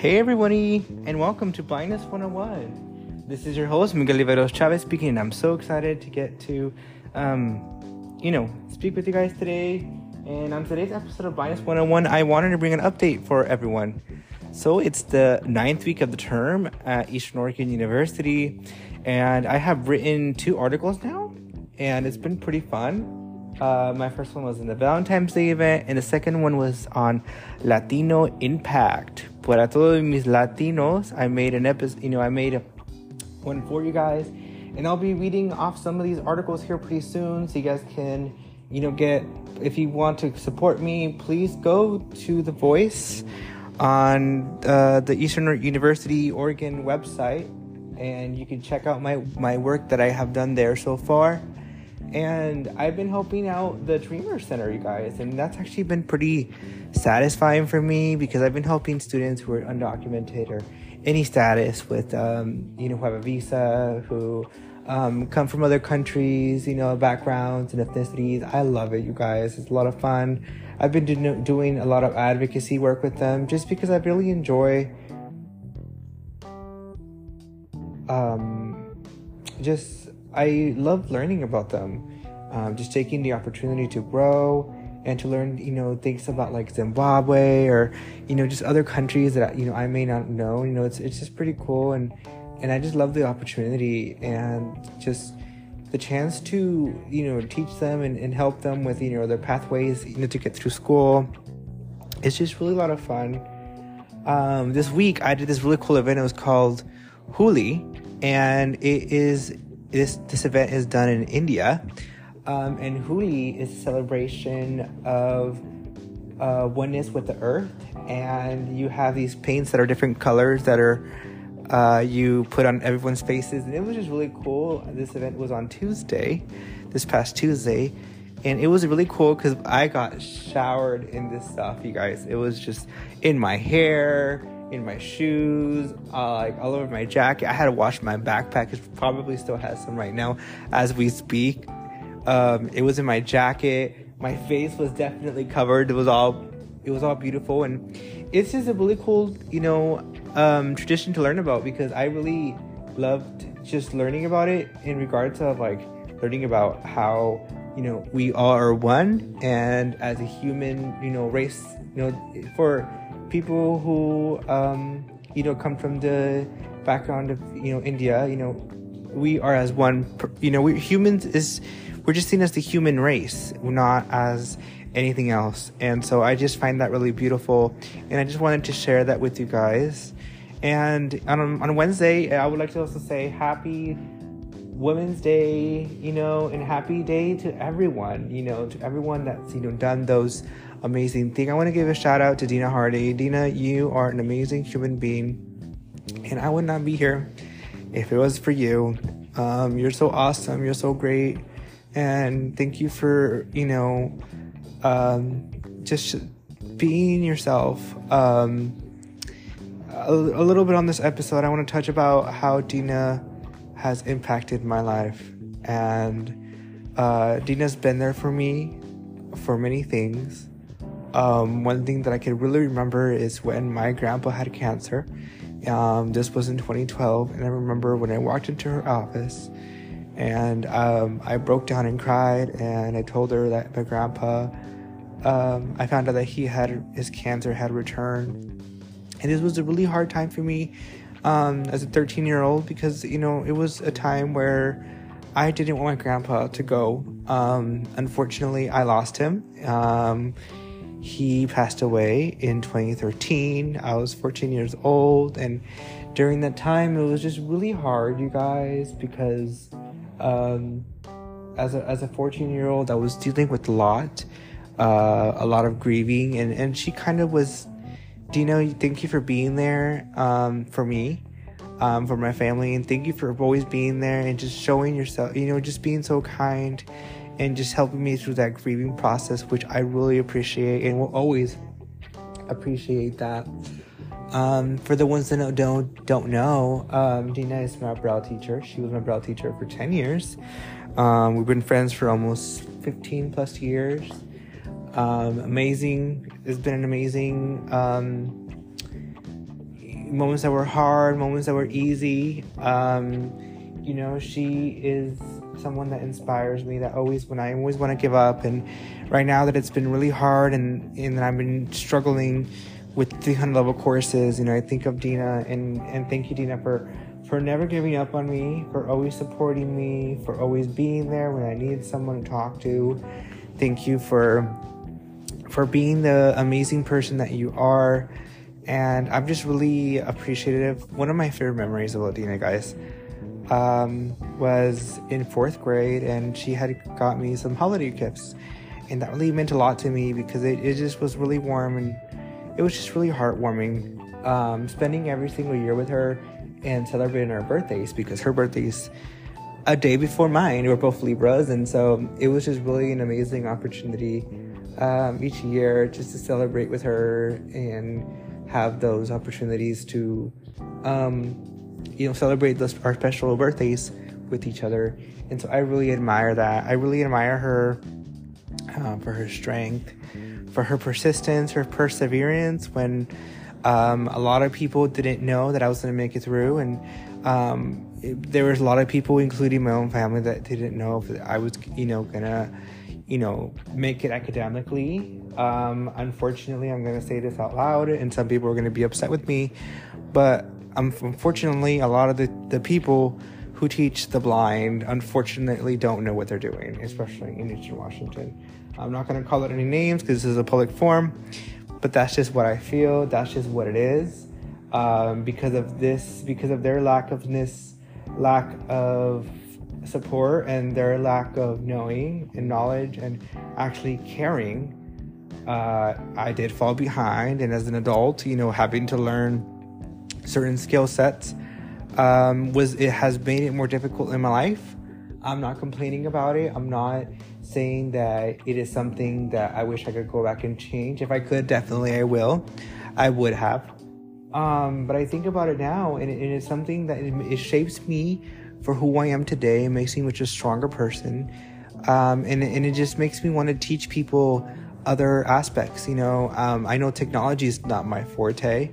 Hey everybody, and welcome to Blindness 101. This is your host Miguel Oliveros Chavez speaking. I'm so excited to get to, um, you know, speak with you guys today. And on today's episode of Blindness 101, I wanted to bring an update for everyone. So it's the ninth week of the term at Eastern Oregon University, and I have written two articles now, and it's been pretty fun. Uh, my first one was in the Valentine's Day event, and the second one was on Latino impact. Para todos mis Latinos, I made an episode, you know, I made a one for you guys, and I'll be reading off some of these articles here pretty soon, so you guys can, you know, get. If you want to support me, please go to The Voice on uh, the Eastern University Oregon website, and you can check out my my work that I have done there so far and I've been helping out the Dreamer Center, you guys, and that's actually been pretty satisfying for me because I've been helping students who are undocumented or any status with, um, you know, who have a visa, who um, come from other countries, you know, backgrounds and ethnicities. I love it, you guys. It's a lot of fun. I've been do- doing a lot of advocacy work with them just because I really enjoy. Um, just I love learning about them. Um, just taking the opportunity to grow and to learn, you know, things about like Zimbabwe or, you know, just other countries that, you know, I may not know. You know, it's, it's just pretty cool. And, and I just love the opportunity and just the chance to, you know, teach them and, and help them with, you know, their pathways, you know, to get through school. It's just really a lot of fun. Um, this week I did this really cool event. It was called Huli, and it is this this event is done in India, um, and Holi is a celebration of uh, oneness with the earth, and you have these paints that are different colors that are uh, you put on everyone's faces, and it was just really cool. This event was on Tuesday, this past Tuesday, and it was really cool because I got showered in this stuff, you guys. It was just in my hair in my shoes, uh, like all over my jacket. I had to wash my backpack. It probably still has some right now as we speak. Um, it was in my jacket. My face was definitely covered. It was all, it was all beautiful, and it's just a really cool, you know, um, tradition to learn about because I really loved just learning about it in regards of like learning about how you know we all are one and as a human you know race you know for people who um, you know come from the background of you know India, you know, we are as one. You know, we humans is we're just seen as the human race, not as anything else. And so I just find that really beautiful, and I just wanted to share that with you guys. And on on Wednesday, I would like to also say happy Women's Day, you know, and happy day to everyone, you know, to everyone that's, you know, done those amazing thing. I want to give a shout out to Dina Hardy. Dina, you are an amazing human being, and I would not be here if it was for you. Um, you're so awesome. You're so great. And thank you for, you know, um, just being yourself. Um, a, a little bit on this episode, I want to touch about how Dina has impacted my life. And uh, Dina's been there for me for many things. Um, one thing that I can really remember is when my grandpa had cancer. Um, this was in 2012, and I remember when I walked into her office and um, I broke down and cried, and I told her that my grandpa, um, I found out that he had his cancer had returned, and this was a really hard time for me um, as a 13 year old because you know it was a time where I didn't want my grandpa to go. Um, unfortunately, I lost him. He passed away in 2013. I was 14 years old, and during that time, it was just really hard, you guys, because um, as a as a 14 year old, I was dealing with a lot, uh, a lot of grieving, and and she kind of was Dina, thank you for being there um, for me, um, for my family, and thank you for always being there and just showing yourself, you know, just being so kind and just helping me through that grieving process, which I really appreciate and will always appreciate that. Um, for the ones that don't don't, don't know, um, Dina is my Braille teacher. She was my Braille teacher for 10 years. Um, we've been friends for almost 15 plus years. Um, amazing. It's been an amazing, um, moments that were hard, moments that were easy. Um, you know, she is someone that inspires me. That always, when I always want to give up, and right now that it's been really hard, and and I've been struggling with 300 level courses. You know, I think of Dina, and and thank you, Dina, for for never giving up on me, for always supporting me, for always being there when I needed someone to talk to. Thank you for for being the amazing person that you are. And I'm just really appreciative. One of my favorite memories about Dina, guys, um, was in fourth grade, and she had got me some holiday gifts. And that really meant a lot to me because it, it just was really warm and it was just really heartwarming. Um, spending every single year with her and celebrating our birthdays because her birthday's a day before mine. We're both Libras, and so it was just really an amazing opportunity um, each year just to celebrate with her and have those opportunities to, um, you know, celebrate those, our special birthdays with each other. And so I really admire that. I really admire her um, for her strength, for her persistence, her perseverance when um, a lot of people didn't know that I was going to make it through. And um, it, there was a lot of people, including my own family, that didn't know if I was, you know, to you know, make it academically. Um, unfortunately, I'm to say this out loud, and some people are to be upset with me. But unfortunately, a lot of the, the people who teach the blind, unfortunately, don't know what they're doing, especially in Eastern Washington. I'm not going to call it any names because this is a public forum, but that's just what I feel. That's just what it is. Um, because of this, because of their lack of this, lack of support and their lack of knowing and knowledge and actually caring, uh, I did fall behind. And as an adult, you know, having to learn certain skill sets um, was it has made it more difficult in my life. I'm not complaining about it. I'm not saying that it is something that I wish I could go back and change. If I could, definitely I will. I would have. Um, but I think about it now, and it, it is something that it, it shapes me for who I am today. It makes me much a stronger person. Um, and, and it just makes me want to teach people other aspects. You know, um, I know technology is not my forte,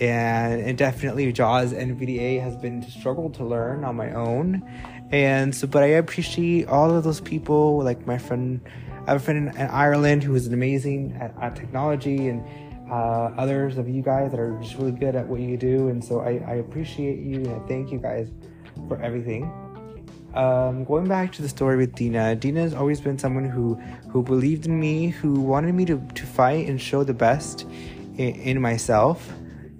and, and definitely JAWS and NVDA has been to struggle to learn on my own. And so, but I appreciate all of those people, like my friend, I have a friend in, in Ireland who is amazing at, at technology, and uh, others of you guys that are just really good at what you do. And so I, I appreciate you and I thank you guys for everything. Um, going back to the story with Dina, Dina has always been someone who who believed in me, who wanted me to, to fight and show the best in, in myself.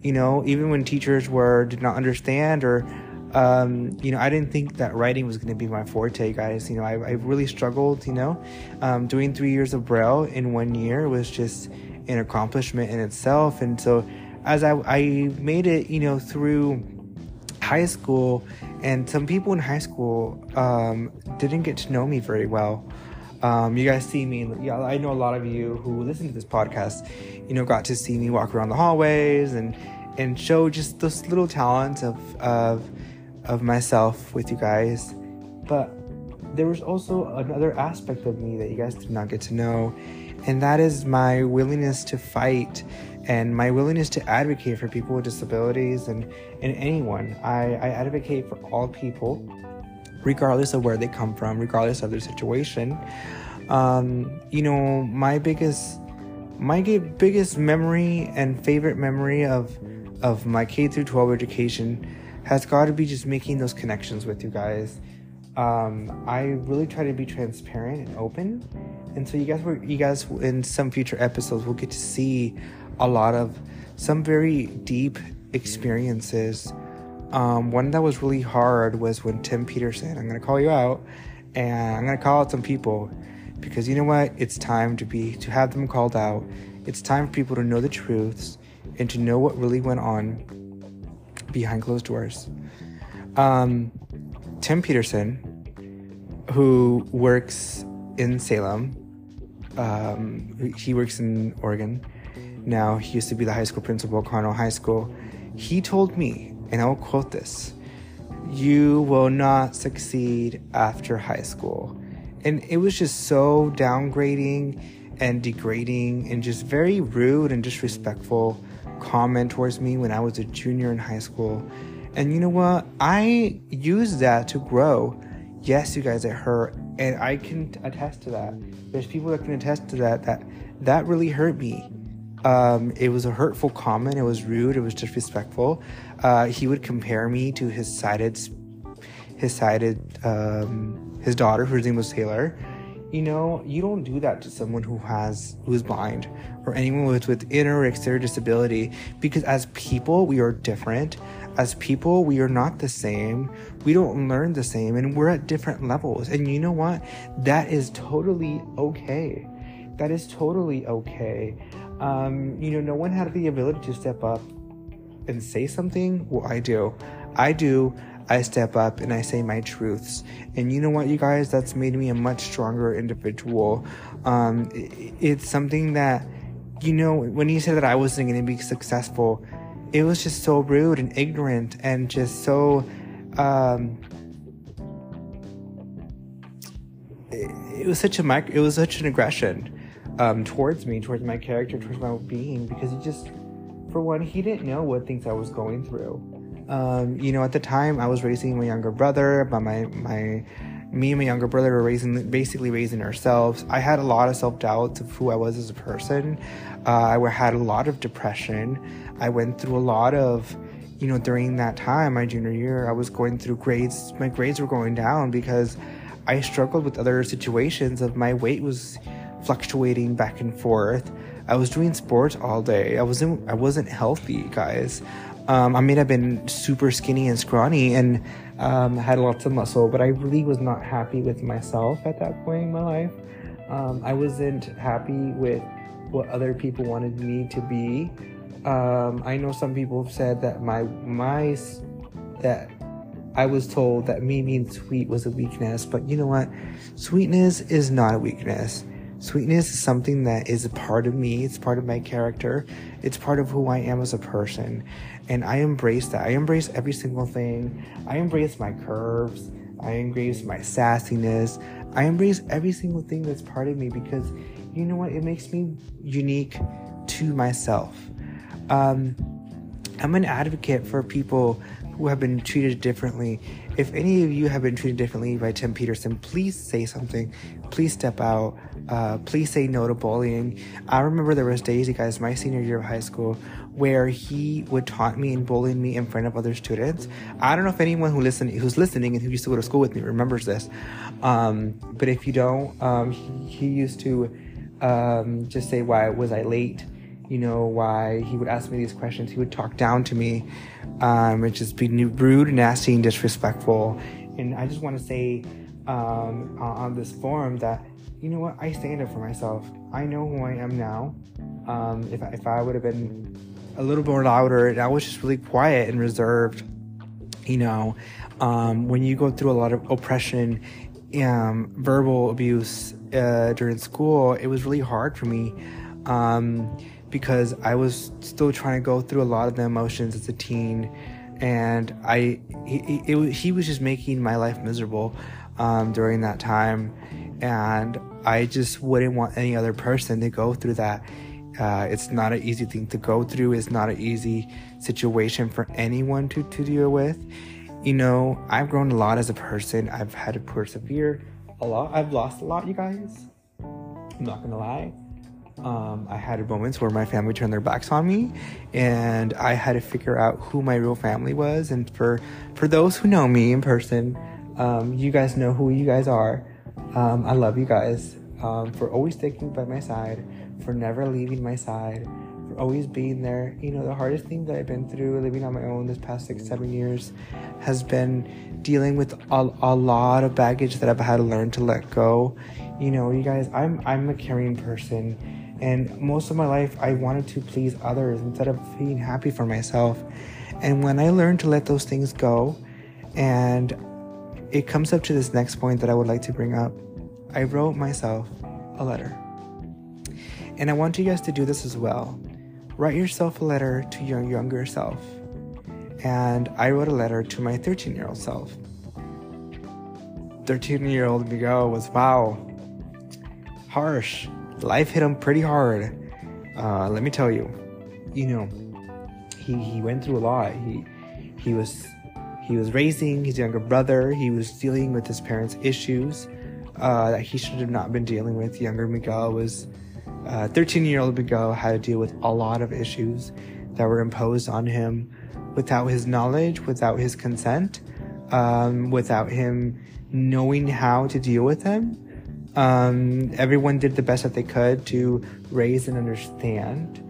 You know, even when teachers were did not understand or um, you know, I didn't think that writing was going to be my forte, guys. You know, I, I really struggled, you know. Um, doing three years of Braille in one year was just an accomplishment in itself. And so, as I, I made it, you know, through high school and some people in high school um, didn't get to know me very well. Um, you guys see me, yeah, I know a lot of you who listen to this podcast, you know, got to see me walk around the hallways and and show just those little talents of of of myself with you guys. But there was also another aspect of me that you guys did not get to know, and that is my willingness to fight and my willingness to advocate for people with disabilities and, and anyone. I, I advocate for all people, regardless of where they come from, regardless of their situation. Um, you know, my biggest my biggest memory and favorite memory of of my K through 12 education has got to be just making those connections with you guys. Um, I really try to be transparent and open, and so you guys were you guys in some future episodes will get to see a lot of some very deep experiences. Um, one that was really hard was when Tim Peterson, I'm to call you out, and I'm to call out some people because you know what? It's time to be to have them called out. It's time for people to know the truths and to know what really went on behind closed doors. Um, Tim Peterson, who works in Salem, um, he works in Oregon now he used to be the high school principal at Conroe High School. He told me, and I will quote this You will not succeed after high school. And it was just so downgrading and degrading and just very rude and disrespectful comment towards me when I was a junior in high school. And you know what? I used that to grow. Yes, you guys, it hurt. And I can attest to that. There's people that can attest to that, that that really hurt me. Um, it was a hurtful comment. It was rude. It was disrespectful. Uh, he would compare me to his sighted, his sighted, um, his daughter, whose name was Taylor. You know, you don't do that to someone who has who's blind or anyone with with inner or exterior disability because as people we are different. As people, we are not the same. We don't learn the same, and we're at different levels. And you know what? That is totally okay. That is totally okay. Um, you know, no one had the ability to step up and say something. Well, I do. I do. I step up and I say my truths. And you know what, you guys? That's made me a much stronger individual. Um, it, it's something that, you know, when you said that I wasn't going to be successful, it was just so rude and ignorant and just so. Um, it, it was such a mic- it was such an aggression um, towards me, towards my character, towards my being, because he just, for one, he didn't know what things I was going through. Um, you know, at the time, I was raising my younger brother, but my my me and my younger brother were raising basically raising ourselves. I had a lot of self doubt of who I was as a person. Uh, I had a lot of depression. I went through a lot of, you know, during that time, my junior year, I was going through grades. My grades were going down because I struggled with other situations of my weight was fluctuating back and forth. I was doing sports all day. I wasn't I wasn't healthy, guys. Um, I may have been super skinny and scrawny and um, had lots of muscle, but I really was not happy with myself at that point in my life. Um, I wasn't happy with what other people wanted me to be. Um, I know some people have said that my my that I was told that me being sweet was a weakness, but you know what? Sweetness is not a weakness. Sweetness is something that is a part of me, it's part of my character, it's part of who I am as a person. And I embrace that. I embrace every single thing. I embrace my curves, I embrace my sassiness, I embrace every single thing that's part of me because you know what? It makes me unique to myself. Um, I'm an advocate for people who have been treated differently. If any of you have been treated differently by Tim Peterson, please say something. Please step out. Uh, please say no to bullying. I remember there was days, you guys, my senior year of high school, where he would taunt me and bully me in front of other students. I don't know if anyone who listen who's listening and who used to go to school with me remembers this, um, but if you don't, um, he, he, used to um, just say, "Why was I late?" You know, why he would ask me these questions. He would talk down to me, um, and just be rude, nasty, and disrespectful. And I just want to say um, on this forum that you know what? I stand up for myself. I know who I am now. Um, if, if I would have been a little more louder and I was just really quiet and reserved, you know, um, when you go through a lot of oppression, um, verbal abuse uh, during school, it was really hard for me um, because I was still trying to go through a lot of the emotions as a teen. And I, he, it, he was just making my life miserable um, during that time and I just wouldn't want any other person to go through that. Uh, it's not an easy thing to go through. It's not an easy situation for anyone to, to deal with. You know, I've grown a lot as a person. I've had to persevere a lot. I've lost a lot, you guys. I'm not gonna lie. Um, I had moments where my family turned their backs on me, and I had to figure out who my real family was. And for for those who know me in person, um, you guys know who you guys are. Um, I love you guys um, for always sticking by my side, for never leaving my side, for always being there. You know, the hardest thing that I've been through living on my own this past six, seven years has been dealing with a, a lot of baggage that I've had to learn to let go. You know, you guys, I'm I'm a caring person, and most of my life I wanted to please others instead of being happy for myself. And when I learned to let those things go, and it comes up to this next point that I would like to bring up. I wrote myself a letter. And I want you guys to do this as well. Write yourself a letter to your younger self. And I wrote a letter to my 13 year old self. 13 year old Miguel was, wow, harsh. Life hit him pretty hard. Uh, let me tell you, you know, he, he went through a lot. He he was he was raising his younger brother. He was dealing with his parents' issues uh, that he should have not been dealing with. Younger Miguel was 13 uh, year old Miguel had to deal with a lot of issues that were imposed on him without his knowledge, without his consent, um, without him knowing how to deal with them. Um, everyone did the best that they could to raise and understand,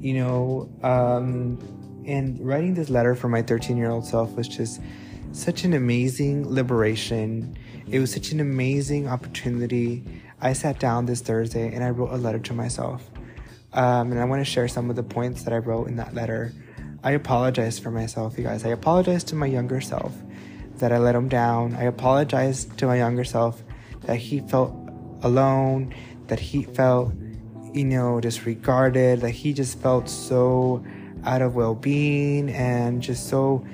you know. Um, and writing this letter for my 13 year old self was just such an amazing liberation. It was such an amazing opportunity. I sat down this Thursday and I wrote a letter to myself. Um, and I want to share some of the points that I wrote in that letter. I apologize for myself, you guys. I apologize to my younger self that I let him down. I apologize to my younger self that he felt alone, that he felt, you know, disregarded, that he just felt so out of well-being and just so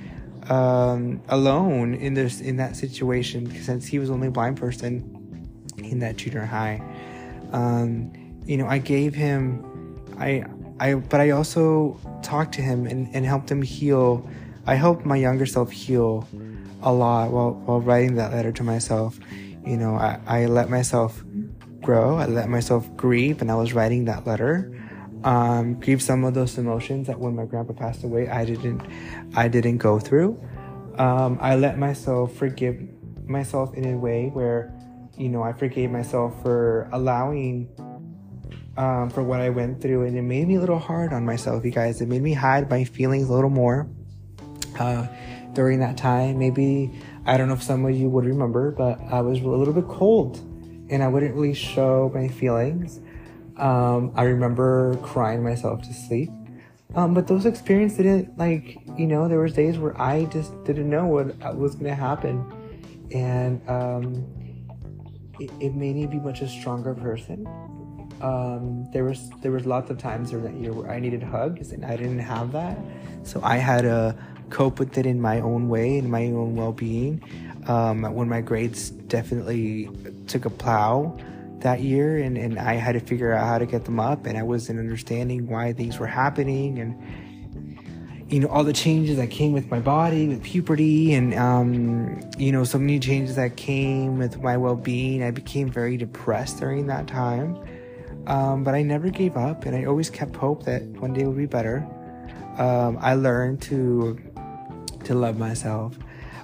um, alone in this in that situation since he was the only blind person in that junior high. Um, you know, I gave him, I, I, but I also talked to him and, and helped him heal. I helped my younger self heal a lot while, while writing that letter to myself. You know, I, I let myself grow. I let myself grieve, and I was writing that letter. Um, grieve some of those emotions that when my grandpa passed away, I didn't, I didn't go through. Um, I let myself forgive myself in a way where you know, I forgave myself for allowing um, for what I went through, and it made me a little hard on myself, you guys. It made me hide my feelings a little more uh, during that time. Maybe I don't know if some of you would remember, but I was a little bit cold, and I wouldn't really show my feelings. Um, I remember crying myself to sleep. Um, but those experiences didn't like you know there was days where I just didn't know what was gonna happen, and um, it, it made me be much a stronger person. Um, there was there was lots of times during that year where I needed hugs and I didn't have that, so I had to cope with it in my own way, in my own well-being. Um, when my grades definitely took a plow that year, and, and I had to figure out how to get them up, and I wasn't understanding why things were happening, and you know all the changes that came with my body with puberty and um, you know so many changes that came with my well-being. I became very depressed during that time um, but i never gave up and i always kept hope that one day would be better. Um, i learned to to love myself.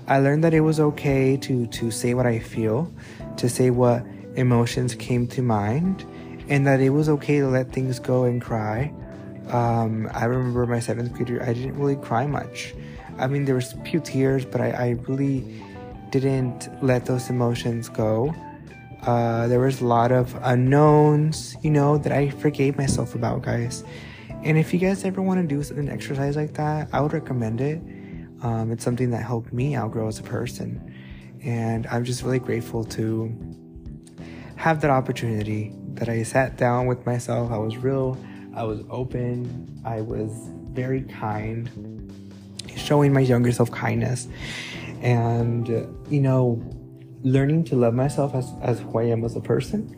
I learned that it was okay to to say what i feel to say what emotions came to mind and that it was okay to let things go and cry um, I remember my seventh grade year, I didn't really cry much. I mean, there was a few tears, but I, I really didn't let those emotions go. Uh, there was a lot of unknowns, you know, that I forgave myself about, guys. And if you guys ever want to do an exercise like that, I would recommend it. Um, it's something that helped me outgrow as a person. And I'm just really grateful to have that opportunity that I sat down with myself. I was real I was open. I was very kind, showing my younger self kindness, and you know, learning to love myself as as who I am as a person.